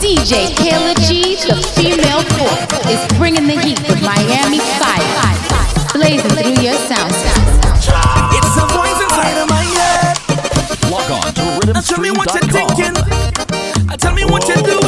DJ Kayla G, the female force, is bringing the heat with Miami Fire, blazing through your sound system. It's a voice inside of my head. Log on to Now tell me what you're thinking. Tell me what you're doing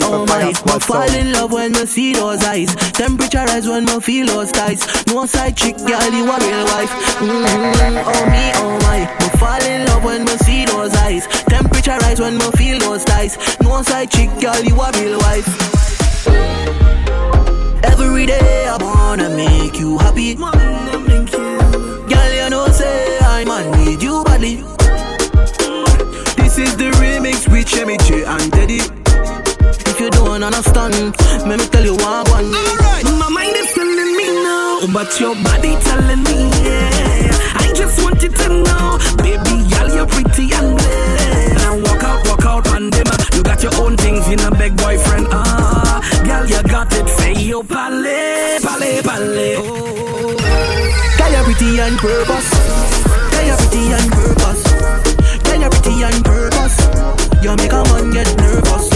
me, oh my, Fire me fall in love when me see those eyes. Temperature rise when me feel those ties. No side chick, girl, you a real wife. Mm-hmm. Oh me, oh my, me fall in love when me see those eyes. Temperature rise when me feel those ties. No side chick, girl, you a real wife. Every day I wanna make you happy. Girl, you know say I man need you badly. This is the remix with Chemi J and Teddy. You don't understand, let me tell you one one. My mind is telling me no, but your body telling me yeah. I just want you to know, baby, girl, you're pretty and blessed. Now walk out, walk out, pandema. You got your own things in a big boyfriend. Ah, girl, you got it. Say yo, pale, pale, pale. Oh. Girl, you're pretty on purpose. Girl, you're pretty on purpose. Girl, you're pretty on purpose. You make a man get nervous,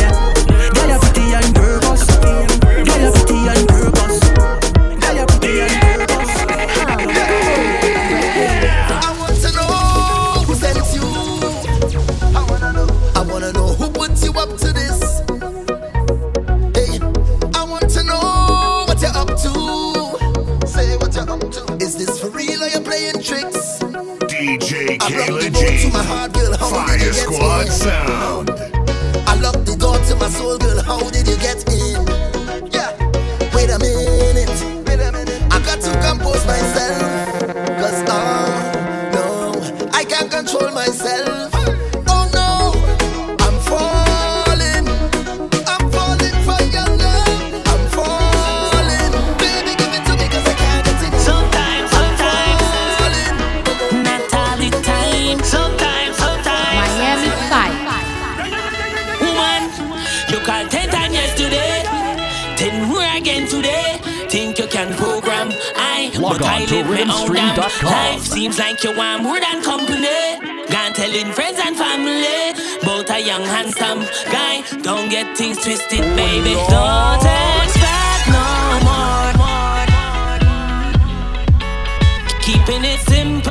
locked Kayla the door to my heart, girl. How did Fire you get Squad in? sound. I love the door to my soul, girl. How did you get in? Log but on I to live my own damn rhythmstream.com. life. Seems like you want more than company. Gone telling friends and family, both a young handsome guy. Don't get things twisted, oh, baby. Don't expect no more. Keeping it simple.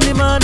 The man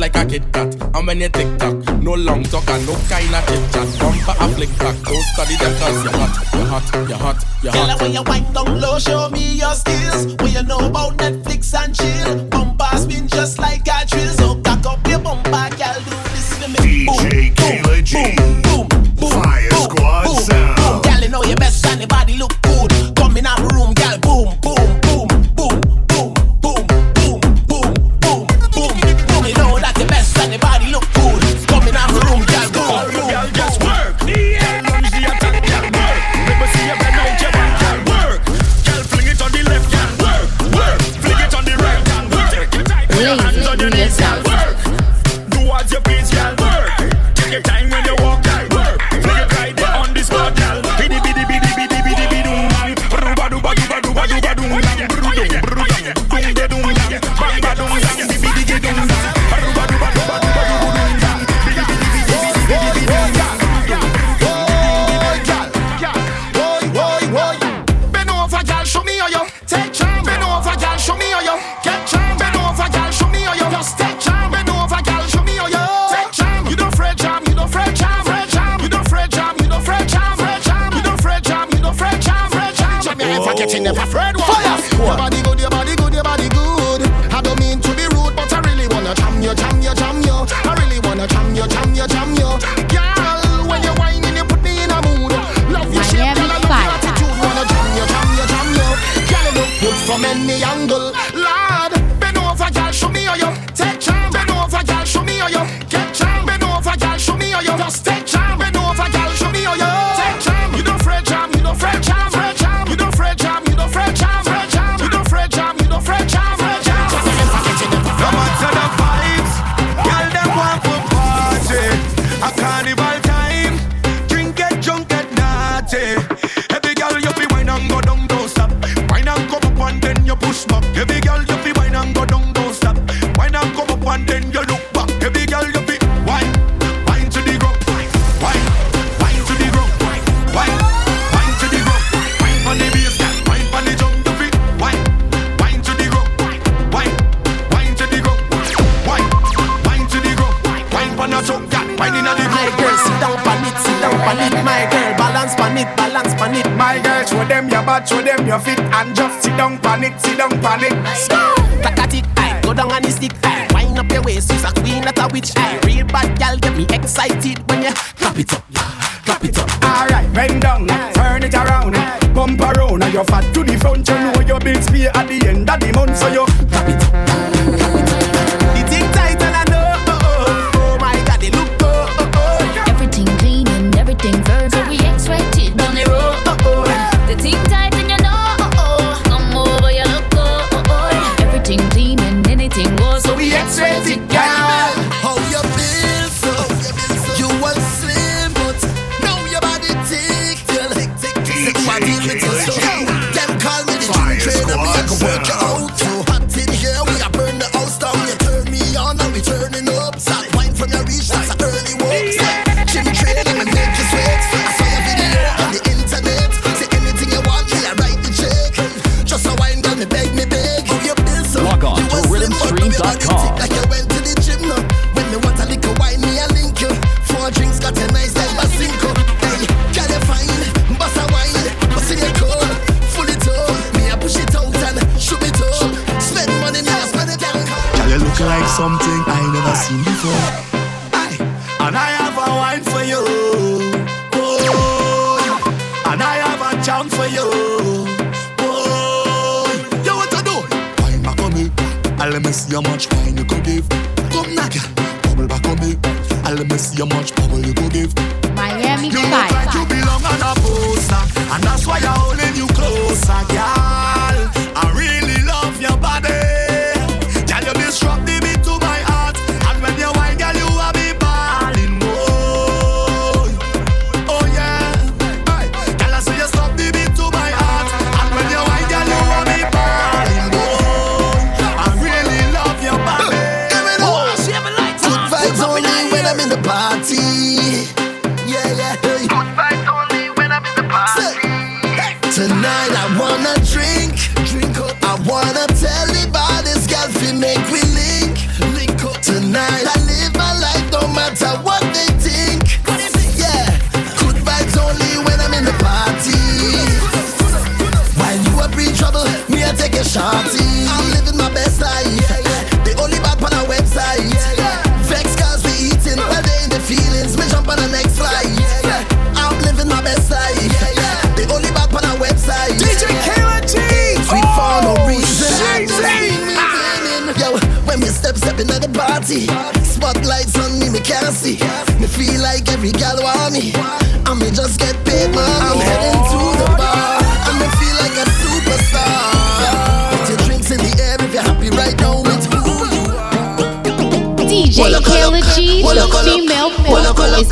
like a kid Kat. I'm in tick tock, No long talk and no kind of chit chat. Bumper a flick back. Don't study that cause you're hot, you're hot, you're hot, you're hot. Tell when you wind down low, show me your skills. When you know about Netflix and chill. Bumper spin just like a drill. your batch with them, your fit, and just sit down, panic, sit down, panic. Cut that it, I go down on the stick, I wind up your waist, you're a queen, not a witch, I real bad gal, get me excited when you clap it up, clap it up. Alright, bend down, turn it around, bump around, and you're fat to the front, you know your bills pay at the end of the month, so you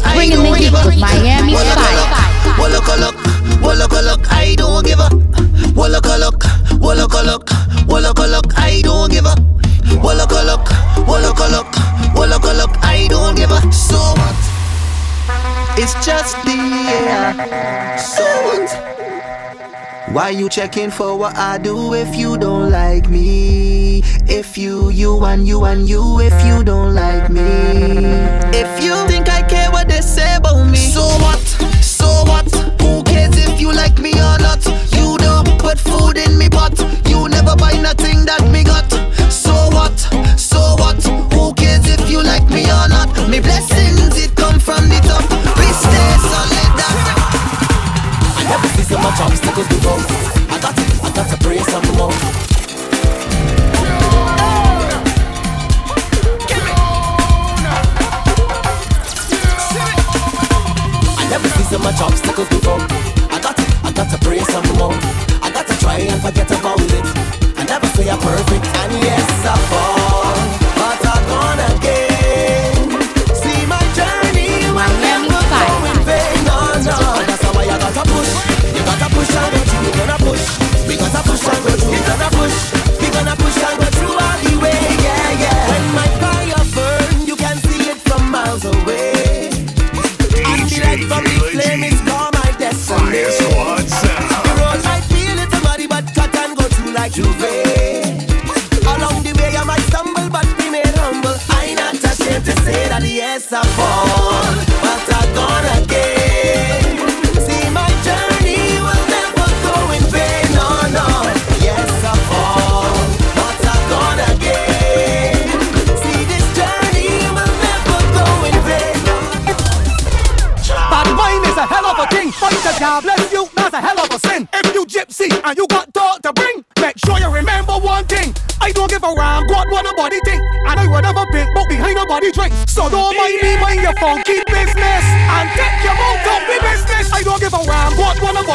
bringing the heat with Miami Fire. I don't give up. Walla look, walla look, walla look, I don't give up. Walla look, walla look, walla look, I don't give up. So what? It's just the air. So what? Why you checking for what I do if you don't like me? If you, you and you and you, if you don't like me. If you think I care what say about me? So what? So what? Who cares if you like me or not? You don't put food in me pot. You never buy nothing that me got. So what? So what? Who cares if you like me or not? Me blessings it come from the top. We stay solid. I never see so much obstacles before. I gotta, I got to praise some more. much obstacles before. I got it, I got to pray some more. I got to try and forget about it. I never say I'm perfect, and yes, I fall.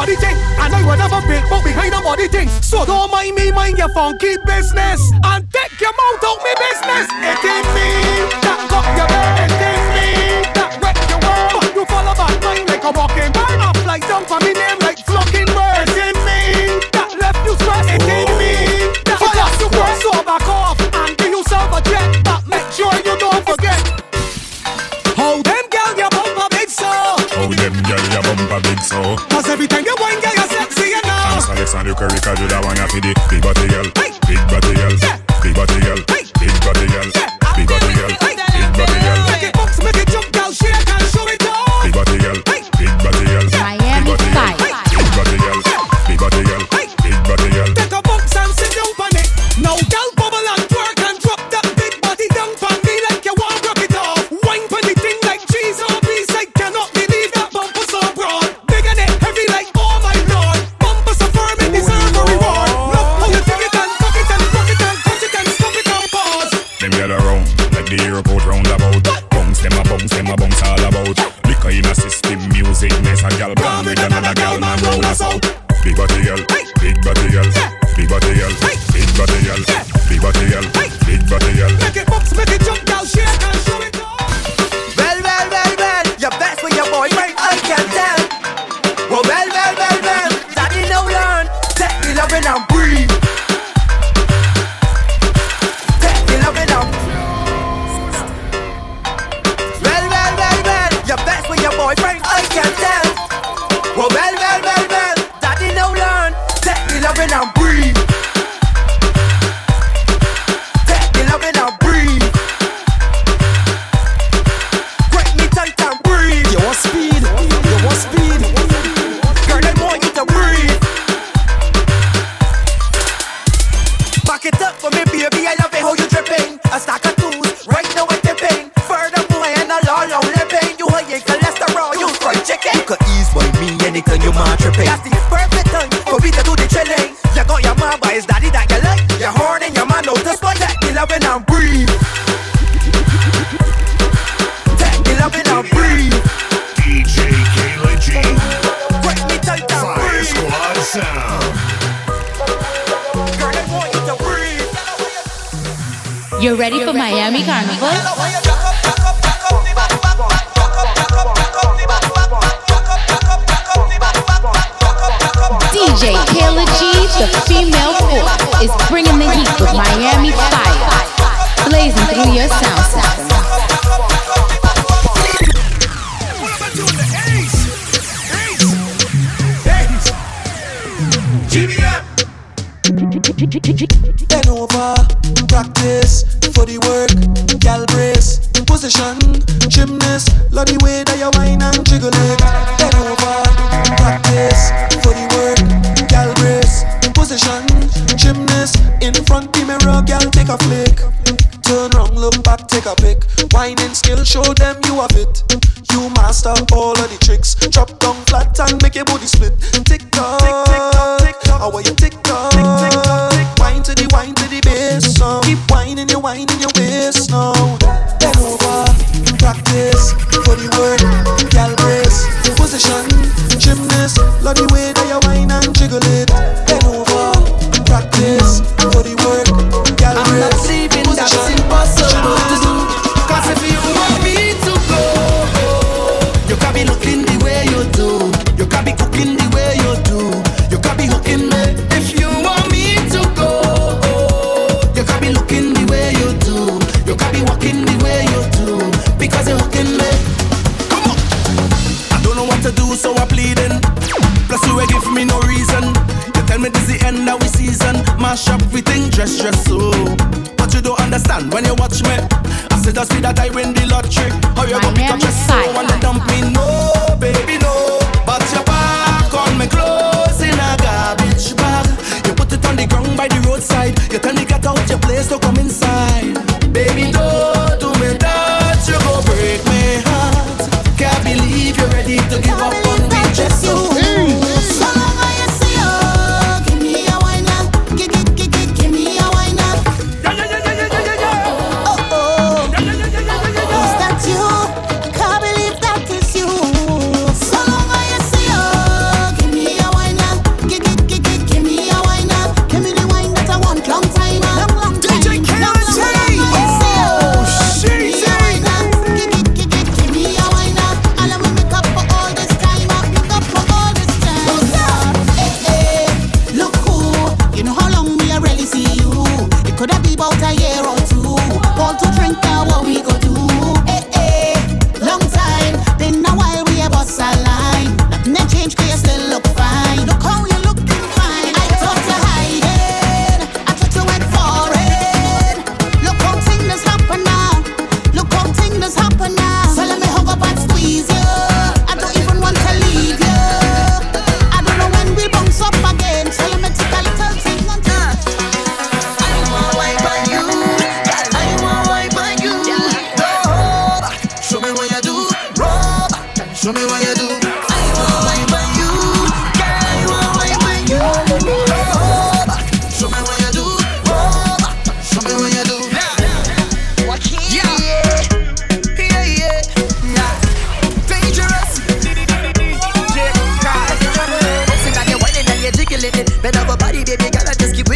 body thing, and I never build but behind a body thing. So don't mind me, mind your funky business, and take your mouth out me business. It ain't me that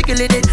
I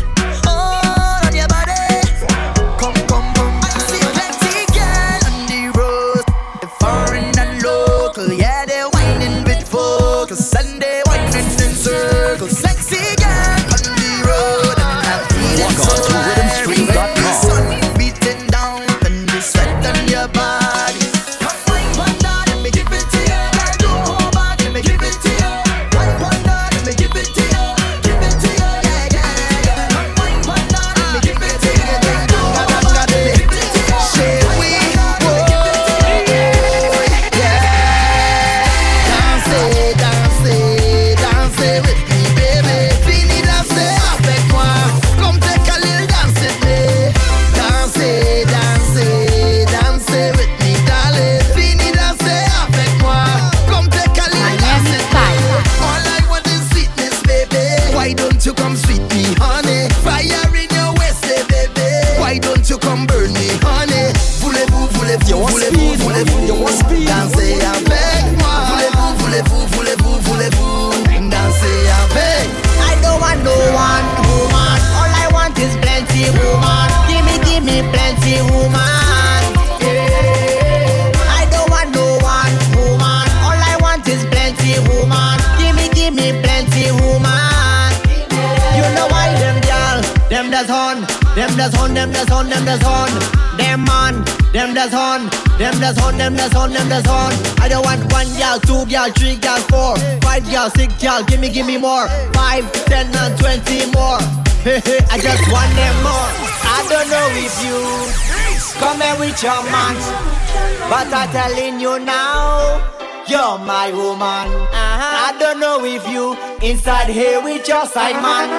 start telling you now. You're my woman. Uh-huh. I don't know if you inside here with your side man,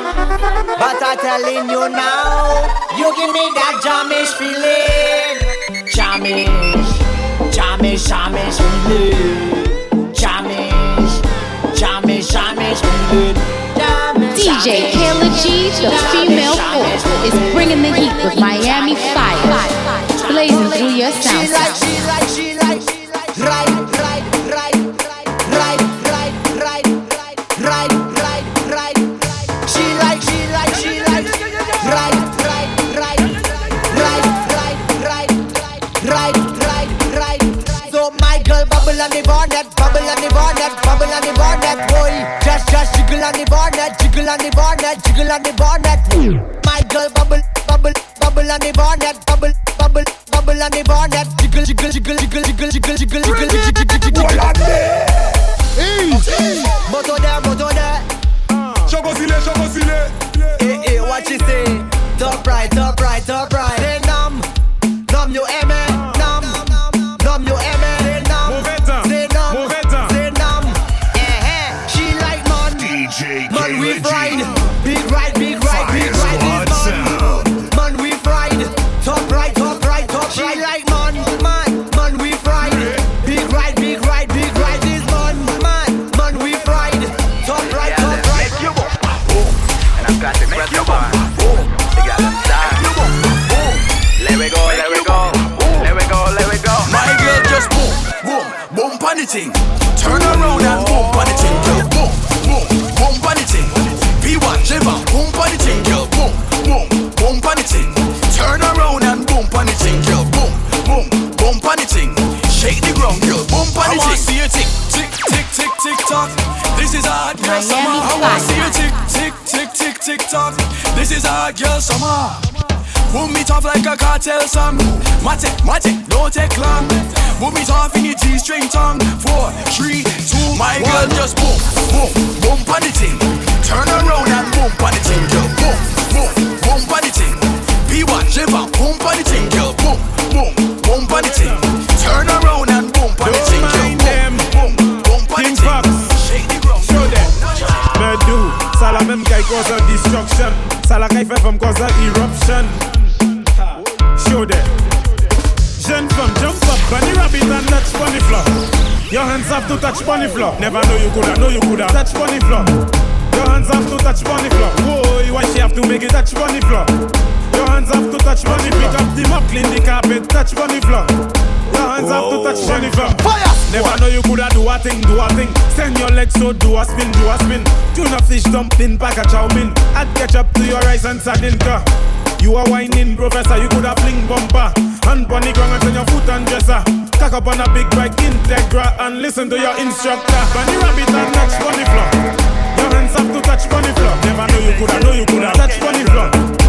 but I'm telling you now. You give me that jamish feeling, jamish, jamish, jamish feeling, jamish, jamish, jamish feeling. DJ Kayla G, the female force, is bringing the heat with Miami Fire, blazing through your sound. jiggle at the bar that way. touch bunny flop. Never know you coulda, know you coulda touch bunny flop. Your hands have to touch bunny flop. Whoa, why she have to make it touch bunny flop? Your hands have to touch bunny flop. Pick up the mop, clean the carpet, touch bunny flop. Your hands Whoa. have to touch bunny flop. Fire! Never know you coulda do a thing, do a thing. Send your legs so do a spin, do a spin. Tuna fish dumpling, pack a chow mein. Add ketchup to your rice and sardine. Car. You are whining professor, you could have fling bumper. Hand bunny ground and turn your foot and dresser. Cock up on a big bike, Integra, and listen to your instructor. Bunny rabbit and touch bunny floor. Your hands have to touch bunny floor. Never know you coulda, know you coulda touch bunny floor.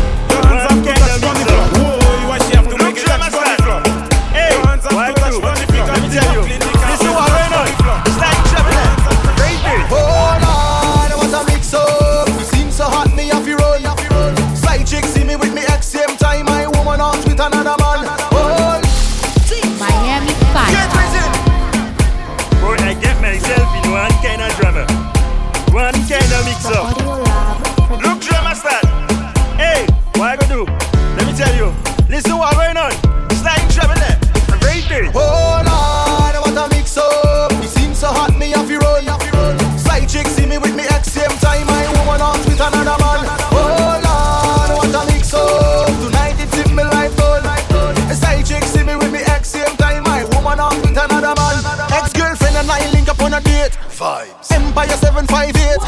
five eight.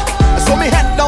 So me head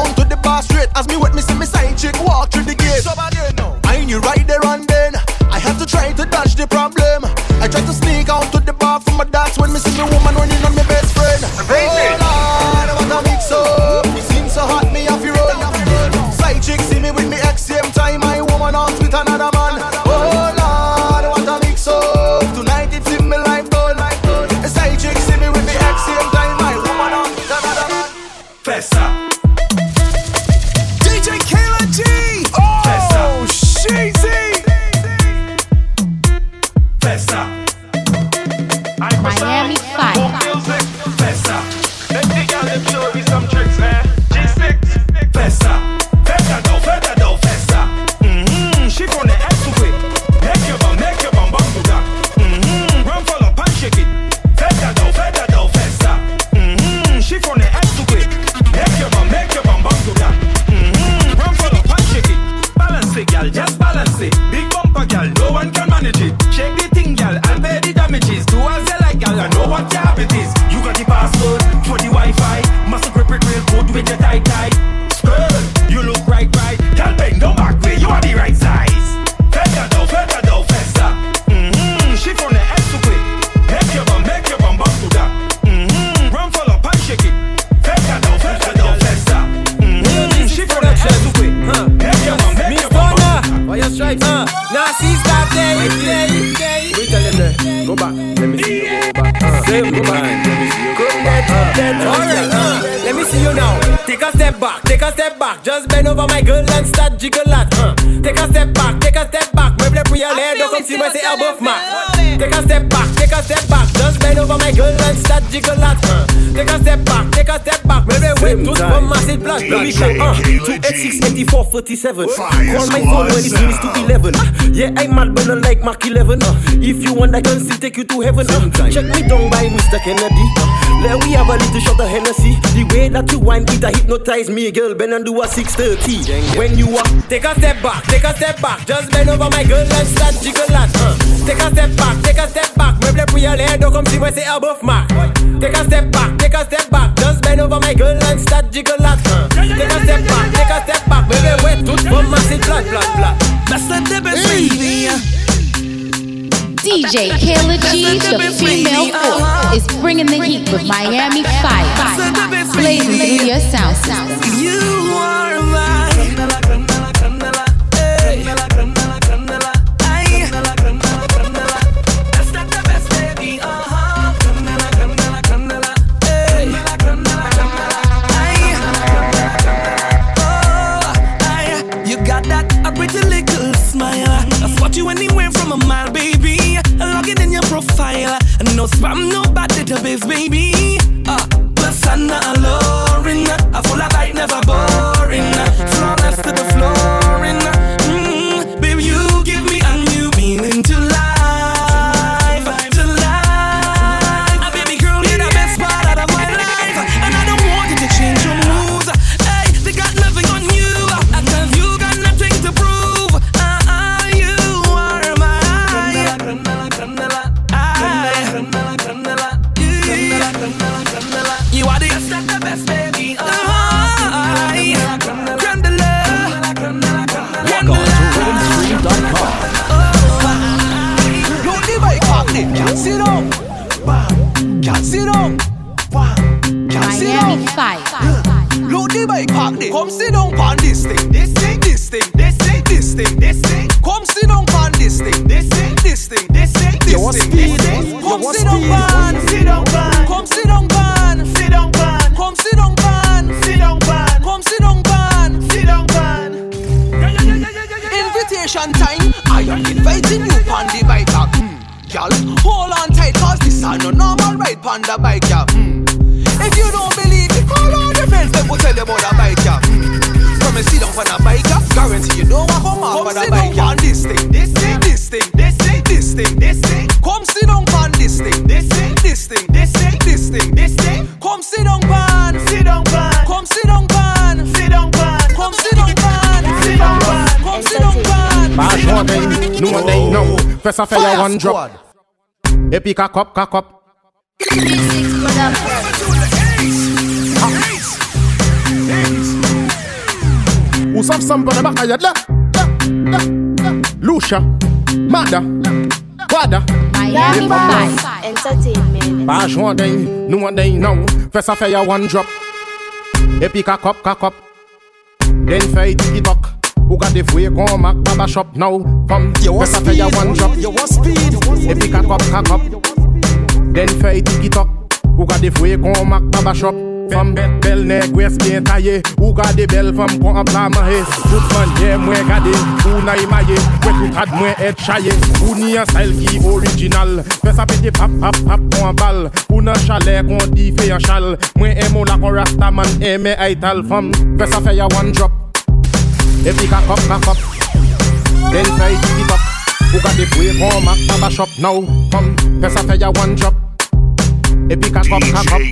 286 84 47. Call my phone when it's minutes to 11. Yeah, I'm mad, but not like Mark 11. Uh. If you want, I can still take you to heaven. Uh. Check me down by Mr. Kennedy. Uh. Let we have a little shot of Hennessy. The way that you whine, it a hypnotize me, girl. Bend and do a 630. When you walk, take a step back, take a step back. Just bend over my girl and start jiggle that. Uh. Take a step back, take a step back. Meuble pour y aller, donc comme si moi c'est above mark. Take a step back, take a step back. Just bend over my girl and start jiggle that. Uh. Take a step back, take a step back. Meuble wet, tout from massive blood, blood, blood. That's the difference, baby. DJ Kayla G, the female force, is bringing the heat with Miami Fire, blazing through your sound system. You are profile. No spam, no bad database, baby. Uh, persona alluring. I full of light, never boring. Flawless to the flooring. No. First I fire one drop. Epic a cup, cock up. Who some some on the back of your la, la, la, la. Lucia, Mada, Wada. Miami Fire. Entertainment. Bash one day, no one day, no. First I fire one drop. Epic a cup, cock up. Then fire tiki talk. Ou gade vwe kon mak baba shop nou. Fom, beka fe ya one drop. Epi ka kop ka kop Den fe iti ki tok Ou gade vwe kon mak baba shop. Fom, bel ne gwes bien taye. Ou gade bel fom kon ap la mahe. Tout manye mwen gade Ou na e imaye, kwen tout ad mwen et chaye. Ou ni an style ki orijinal Fes apete pap pap pap kon bal. Ou nan chale kon di fe yon chal. Mwen emo la kon rastaman eme aital Fom, beka fe ya one drop. Epi ka kop ka kop Den fay tiki tok Ou ka de fwe kon mak baba shop? Now fè sa fè ya one drop epi kakop kakop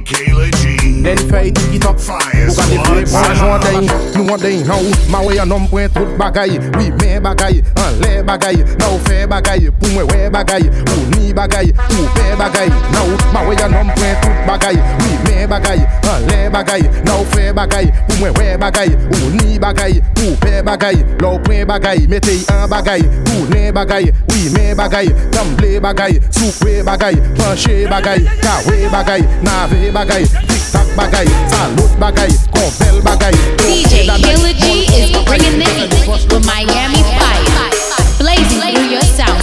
Den fey tikitok. Ou ka defile pou anjou an den Nou an den an ou Ma wey an om pwen tout bagay. Oui men bagay, an le bagay. Nou ou fe bagay, pou mwen we bagay. Ou ni bagay, ou pe bagay. Nou ou ma wey an om pwen tout bagay. Oui men bagay, an le bagay. Nou ou fe bagay, pou mwen we bagay. Ou ni bagay, ou pe bagay. Lou pwen bagay, mete an bagay. Ou ne bagay, oui men bagay. Kamble bagay, soukwe bagay. Panche bagay, kawe bagay Nave bagay Tik tak bagay Salut bagay Konvel bagay DJ Killer is bringing the heat with Miami Fire, blazing through your sound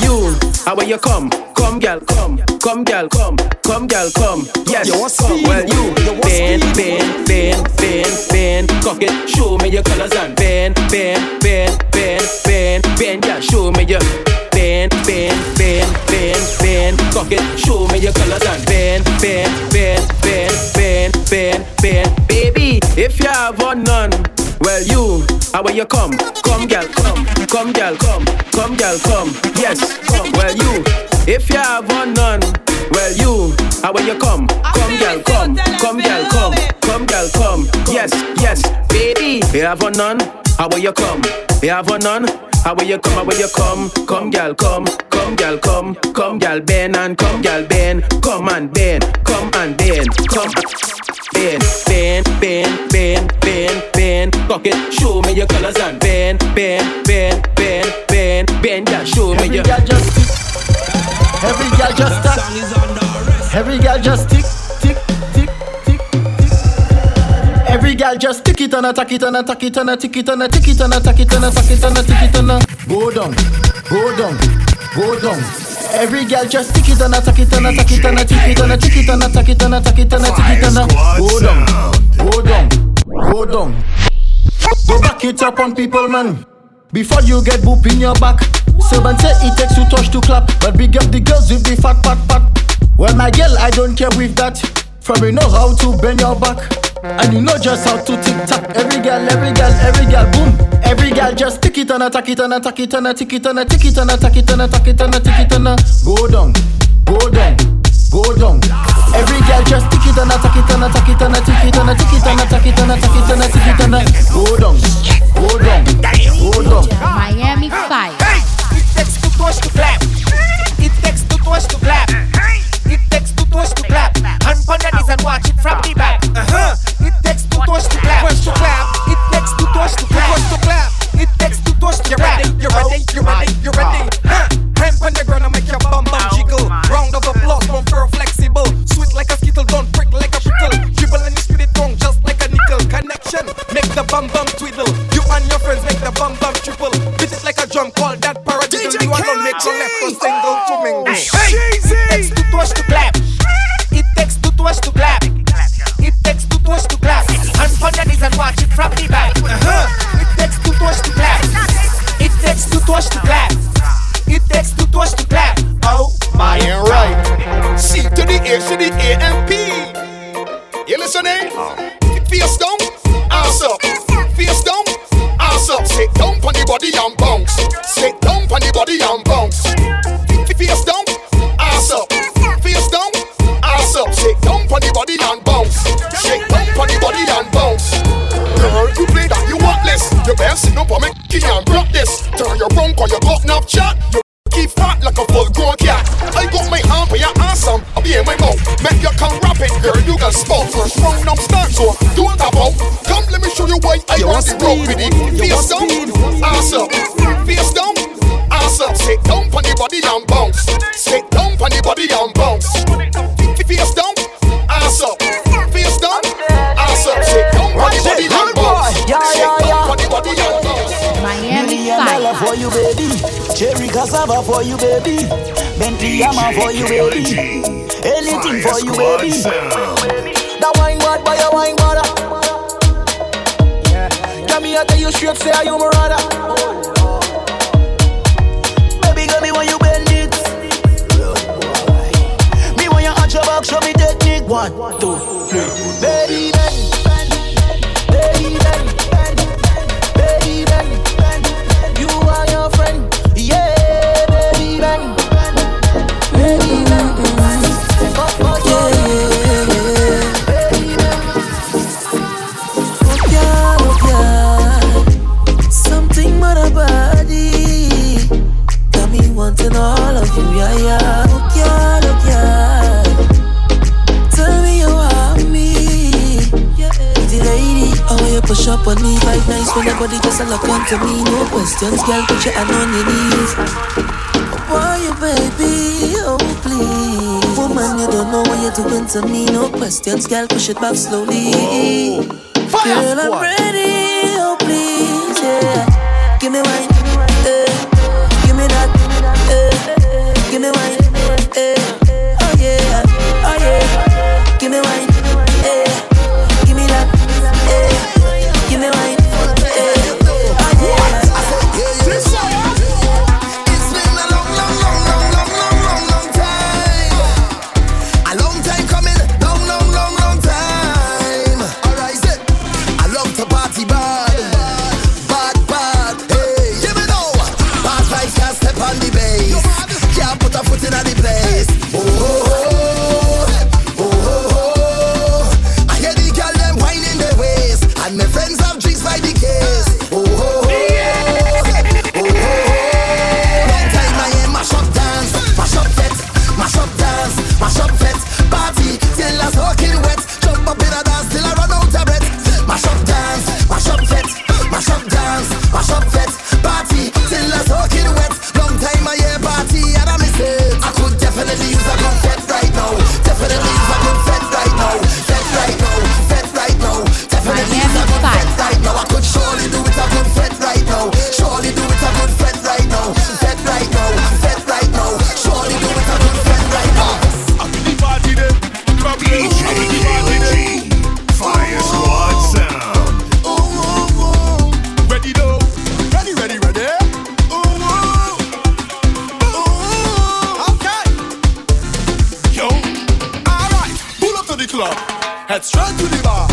you how you come? Come, girl, come, come, girl, come, come, girl, come. Yes, You want come. speed? Well, you You want bend, speed? bend, bend, bend, bend, cock it. Show me your colors and bend, bend, bend, bend, bend, bend. Yeah, show me your cock it. Show me your colors and bend, bend, bend, bend, bend, bend, bend. Baby, if you have one none. Well, you, how will you come? Come, girl, come. Come, girl, come. Come, girl, come. Yes, come. Well, you, if you have one none. Well, you, how will you come? Come, girl, come. Come, girl, come. Come, girl, come. Yes, yes, baby. If you have one none. How will you come? You have one none. How will you come? How will you come? Come, girl, come. Come, girl, come. Come, girl, bend and come, girl, bend. Come and bend. Come and bend. Come. Bend, bend, bend, bend, bend, bend. Cock it, show me your colors and bend, bend, bend, bend, bend, bend. Yeah, show me Every your. girl just tick. Every girl just tick. Every girl just tick, girl just tick it and attack it and attack it and tick it and tick it and attack it and attack it and tick it and go down, go down, go down. Every girl just tick it and attack it and attack it and tick it and tick it and attack it and attack it and tick it and go down, go down, go down. Go back it up on people, man. Before you get boop in your back. Seven say it takes two touch to clap. But big up the girls with the fat pat pat. Well, my girl, I don't care with that. For we know how to bend your back. And you know just how to tick tock. Every girl, every girl, every girl, boom. Every girl just tick it and attack it and attack it and tick it and tick it and attack it and attack it and tick it and go down, go down, go down. Every girl just tick it and attack it and attack it and tick it and tick it and attack it and attack it and tick it and go down, go down, go down. Miami Fire. It takes two toes to clap. It takes two toes to clap. Cassava for you, baby. Bentley Yama for you, baby. Anything for you, baby. That wine bad by your wine bad. Come here, tell you straight, say you my brother. Baby, girl, me when you bend it. Me when you arch your back, show me technique. One, two, three. Baby, just a look onto me. No questions, girl, put your hand on your knees. Why you, baby? Oh, please. Woman, you don't know what you're doing to me. No questions, girl, push it back slowly. Oh, oh, oh. Girl, I'm ready. Oh, please, yeah. Give me one, Head straight to the bar.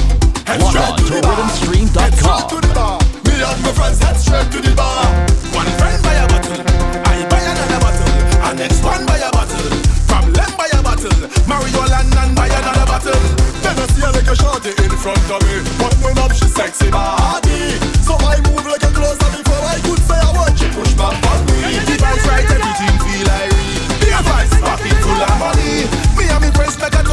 Head Log straight on to, to rhythmstream.com. Head straight to the bar. Me and my friends head straight to the bar. One friend buy a bottle, I buy another bottle, and next one buy a bottle. From Lem buy a bottle, Mario Land and buy another bottle. Then I see her like a shorty in front of me, but when up she sexy body. So I move like a closer before I could say a word. She push back on me. The vibes right, everything feel like The advice, pop it full of money. Me and my friends make a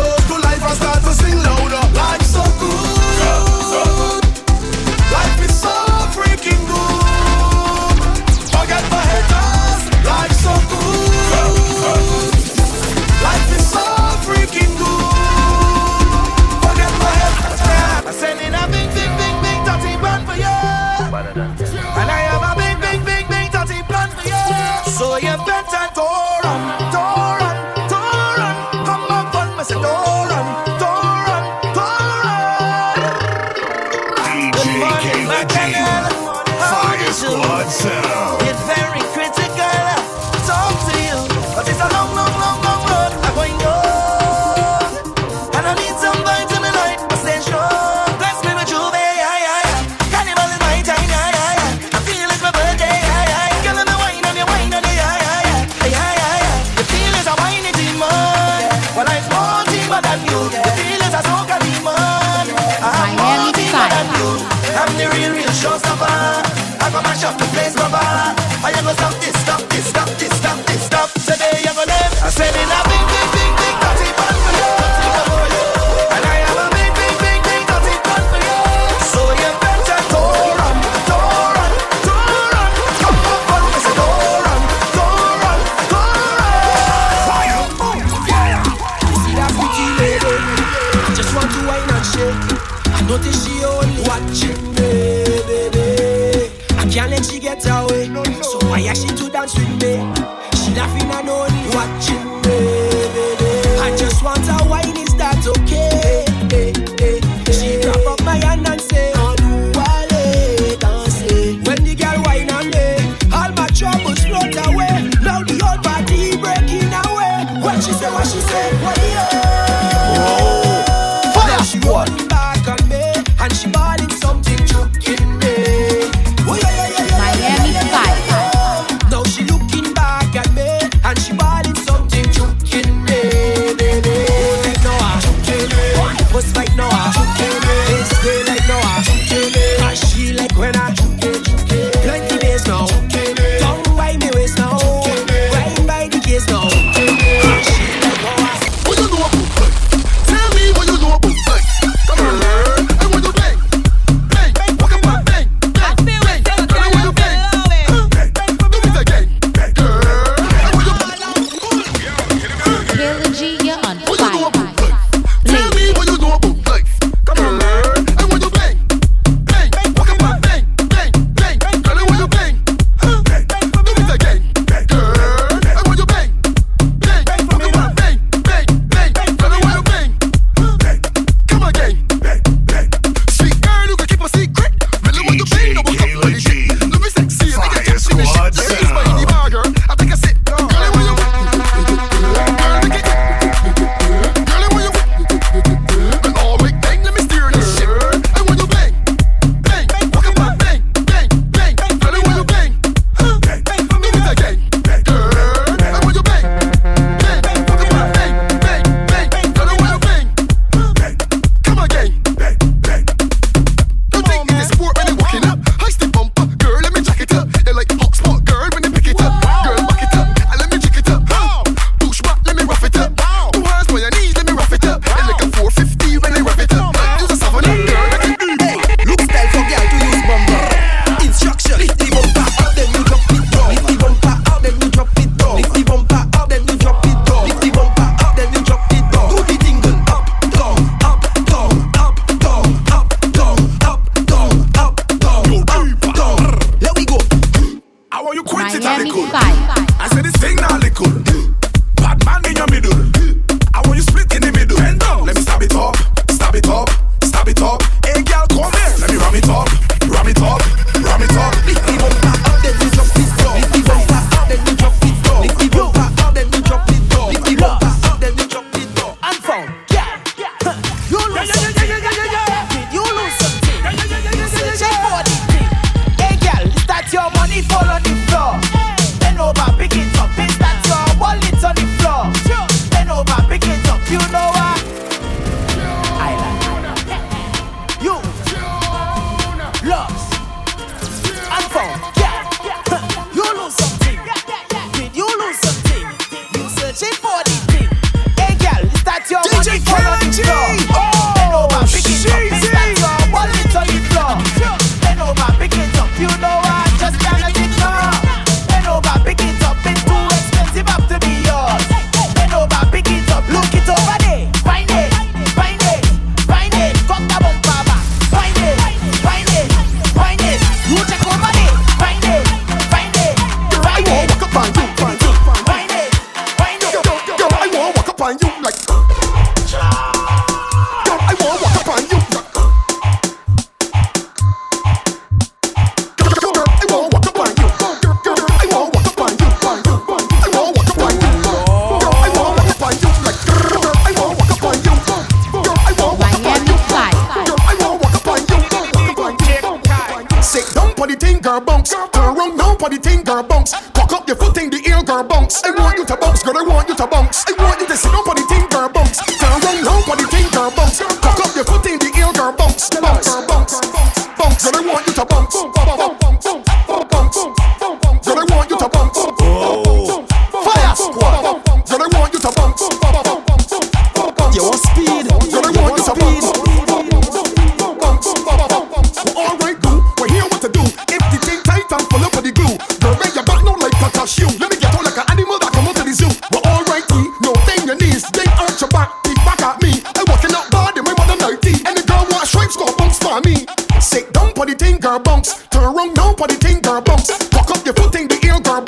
girl, bounce. Cock up your foot in the girl. I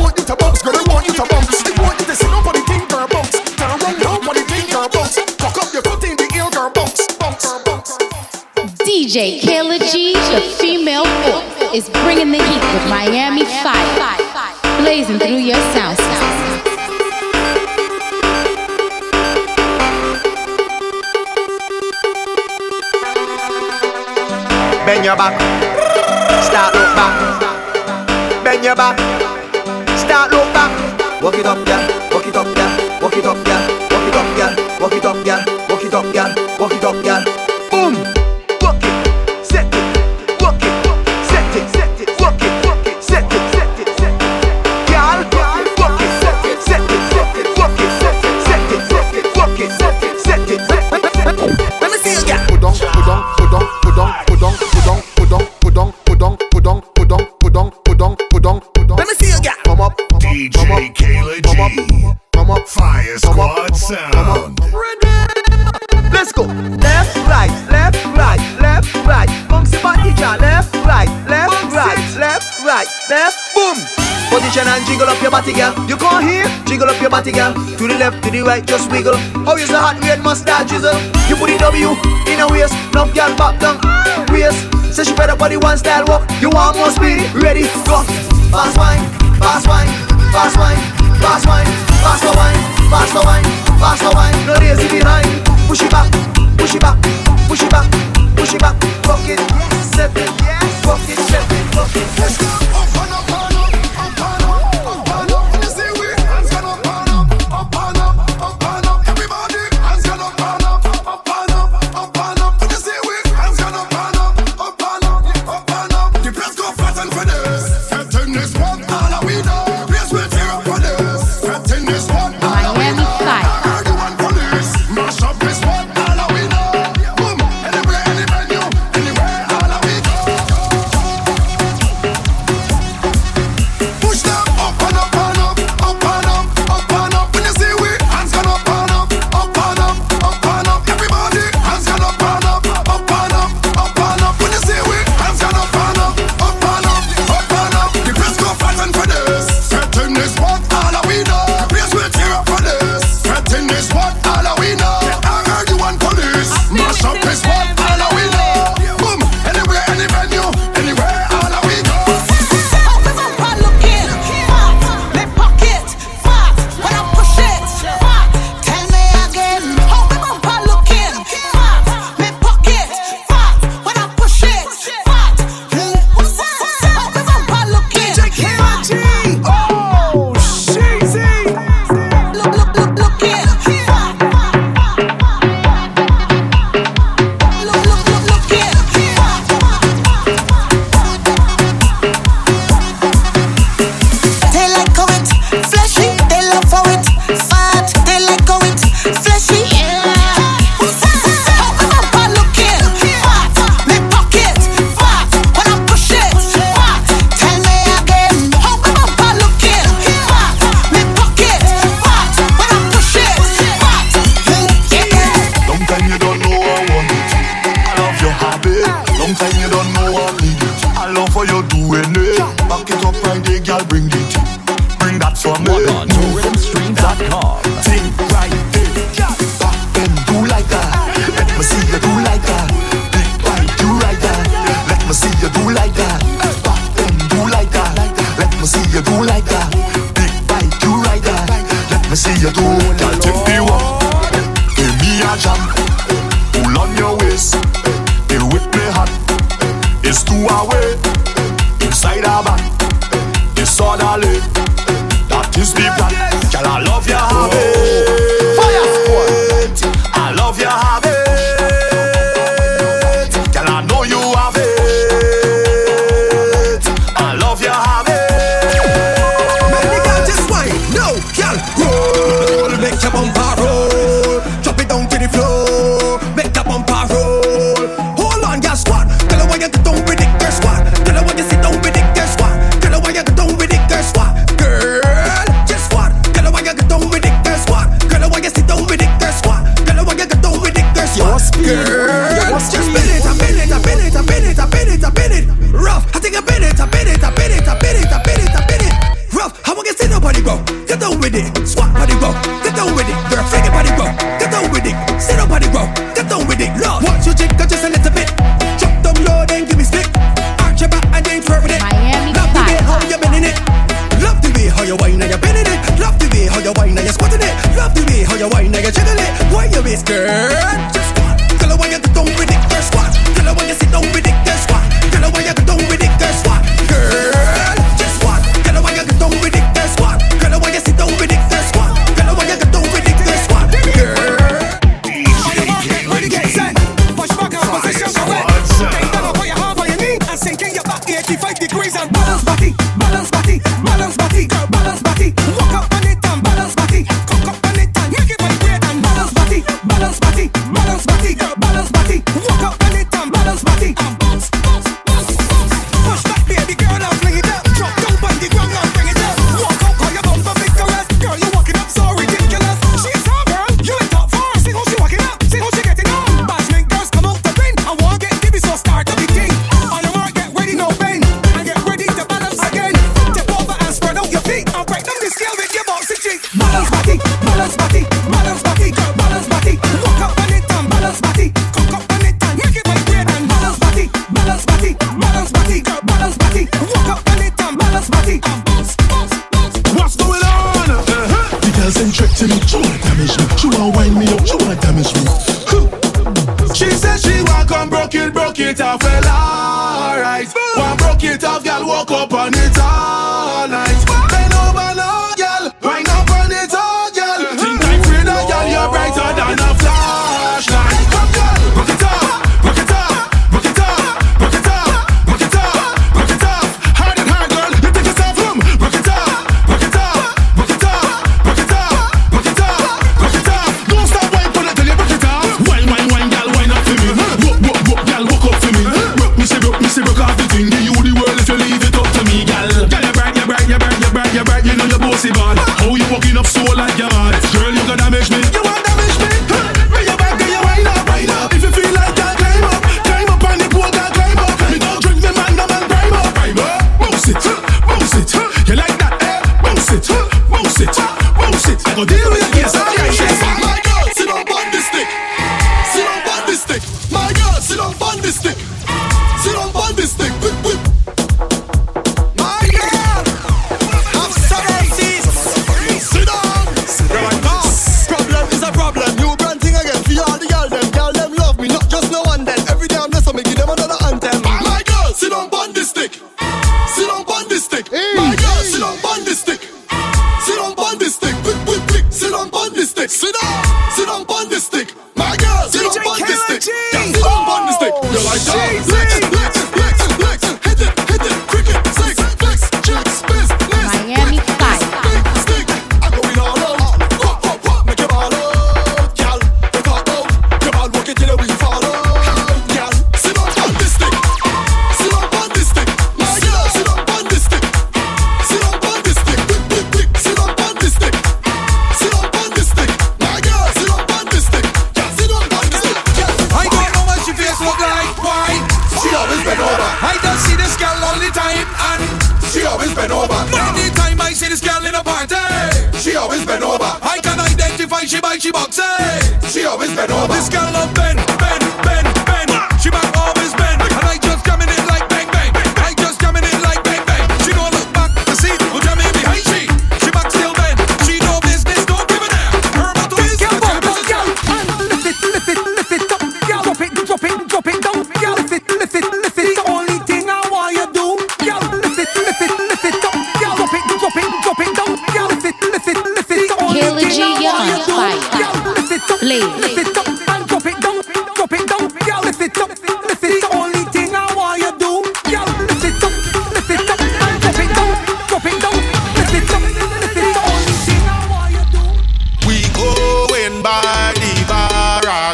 want you to girl, I want you to. I want you to sit up on the thing, girl. Turn around girl. Cock up your foot in the girl. DJ Kayla G, the female force, is bringing the heat with Miami Fire, blazing through your sound. sound. bend your back Start up, back. Bend your back. body girl. To the left, to the right, just wiggle. How is the hot red mustard drizzle? You put the W in a waist. Now girl back down waist. Say she better body one style walk. You want more speed? Ready, go. Fast wine, fast wine, fast wine, fast wine Fast wine, fast wine, fast wine. No lazy behind. Push it back, push it back, push it back Push it back, rock it, yes, set it, yes, rock it, set it, rock it, Let's go.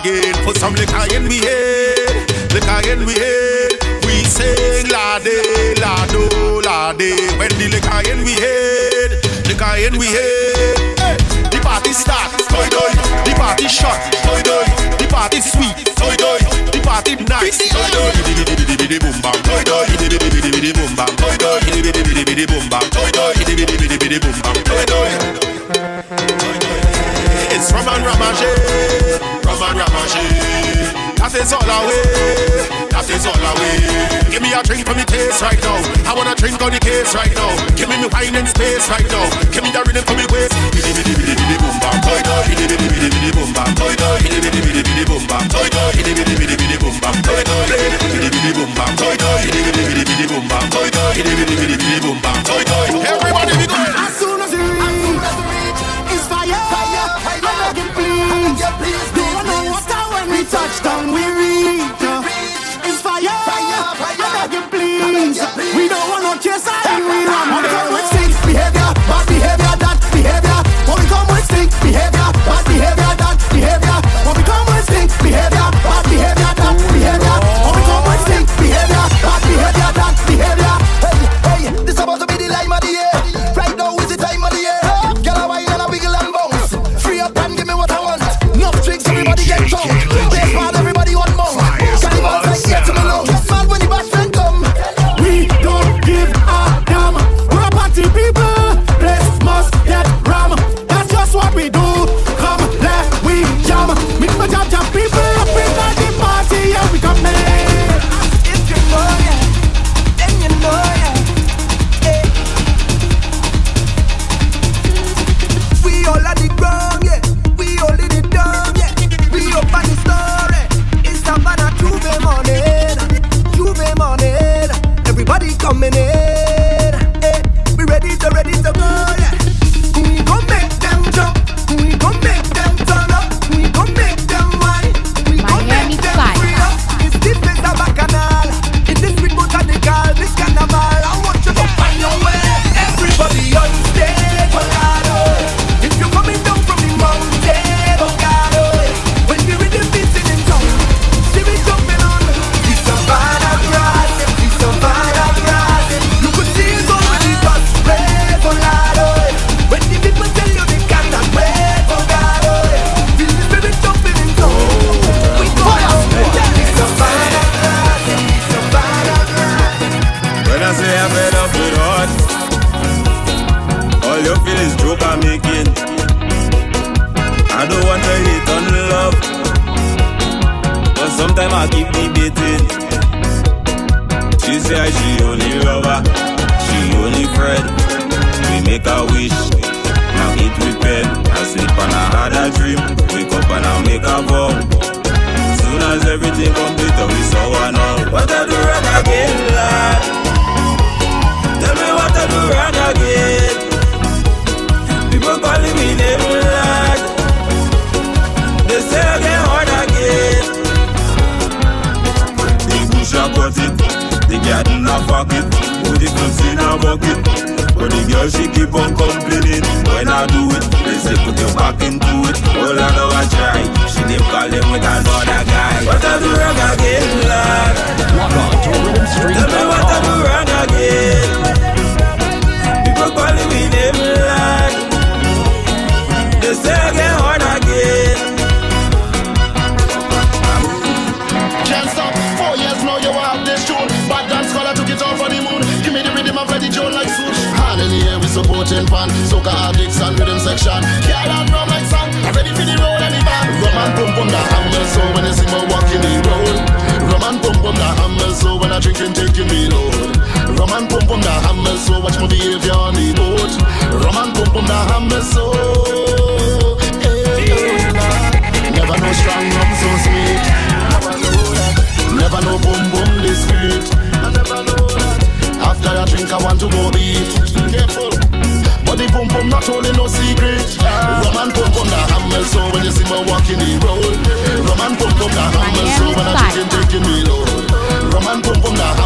again for some liquor in we head, liquor in we head. We sing la de la do la de when the liquor in we head, liquor in we head. The party start, toy toy. The party shot, toy toy. The party sweet, toy. The party nice, toy toy. Boom toy. Boom toy. Boom toy. Boom toy. It's rum and ramage, rum and ramage. That is all away, that is all away. Give me a drink for me taste right now. I wanna drink on the case right now. Give me me wine and space right now. Give me the rhythm for me waist. Bidi bidi bidi bidi boom bam toy toy. Bidi bidi bidi bidi boom bam toy toy. Bidi bidi bidi bidi boom bam toy toy. Bidi bidi bidi bidi boom bam toy toy. Bidi bidi bidi boom bam toy toy. Bidi bidi bidi bidi boom bam toy toy. Bidi bidi bidi bidi boom bam toy toy.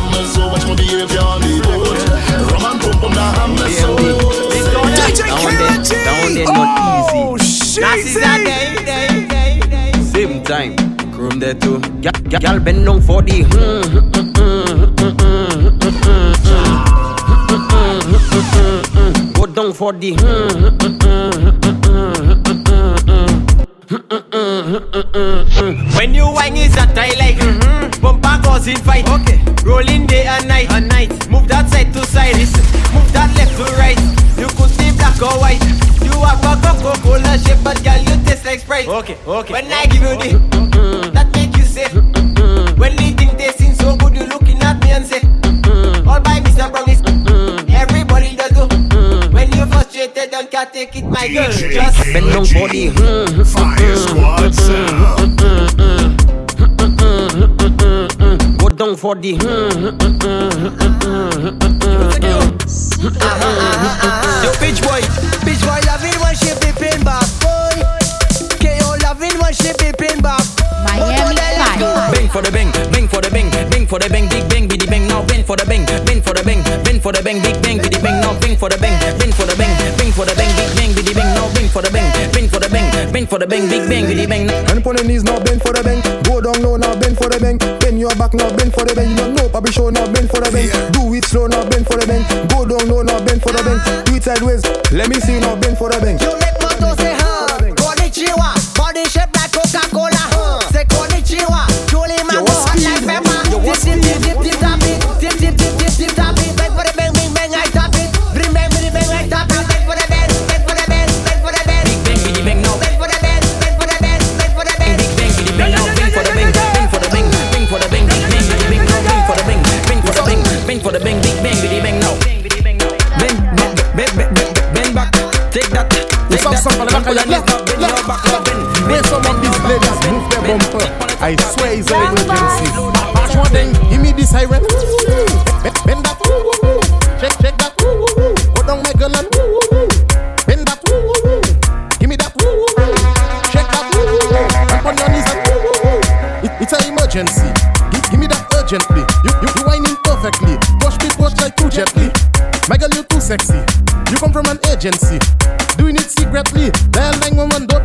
humble so Watch my behavior on the road Rum and pump on the humble so DJ KRT! Down there not Same time Chrome there too Gal bend down for the hmm down for the. When you wang is a tie like Bumper causing fight. Okay. Rolling day and night. And night. Move that side to side. Listen. Move that left to right. You could see black or white. You have a Coca-Cola shape But girl you taste like Sprite. Okay, okay. When I give you the That make you say When the thing tasting so good You looking at me and say All by Mr. Brown is Everybody does do. When you're frustrated Don't can't take it my girl. Just Bend down for hmm, Fire squad sound. Go down for the. Yo, bitch boy, bitch boy loving when she peeping back, boy. KO loving when she peeping back. Miami Fire. Bang for the bang, bang for the bang, bang for the bang, big bang, biddy bang, now bang for the bang, bang for the bang, bang for the bang, big bang, biddy bang, now bang for the bang, bang for the bang, bang for the bang, big bang, biddy bang, now bang for the bang, bang for the bang, bang for the bang, big bang, biddy bang. And upon the knees now bend for the bang. Go down low now bend for the bang. Bend your back now bend for the bang. You don't know show now bend for the bang. Do it slow now bend for the bang. Go down low now bend for the bang. Do it sideways. Let me see now bend for the bang. You make moto say Some on the back of your now, bend now, back now, bend. Some of these ladies move their bumper, I swear it's an emergency. Watch one thing, give me the siren. Bend, bend that, shake, shake that. Go down my girl and bend that. Give me that, shake that. Up on your knees and it, it's an emergency. Give, give me that urgently. You, you, you whining perfectly. Push me, push like too gently. My girl, you're too sexy. You come from an agency. Doing it secretly. Dial 911, don't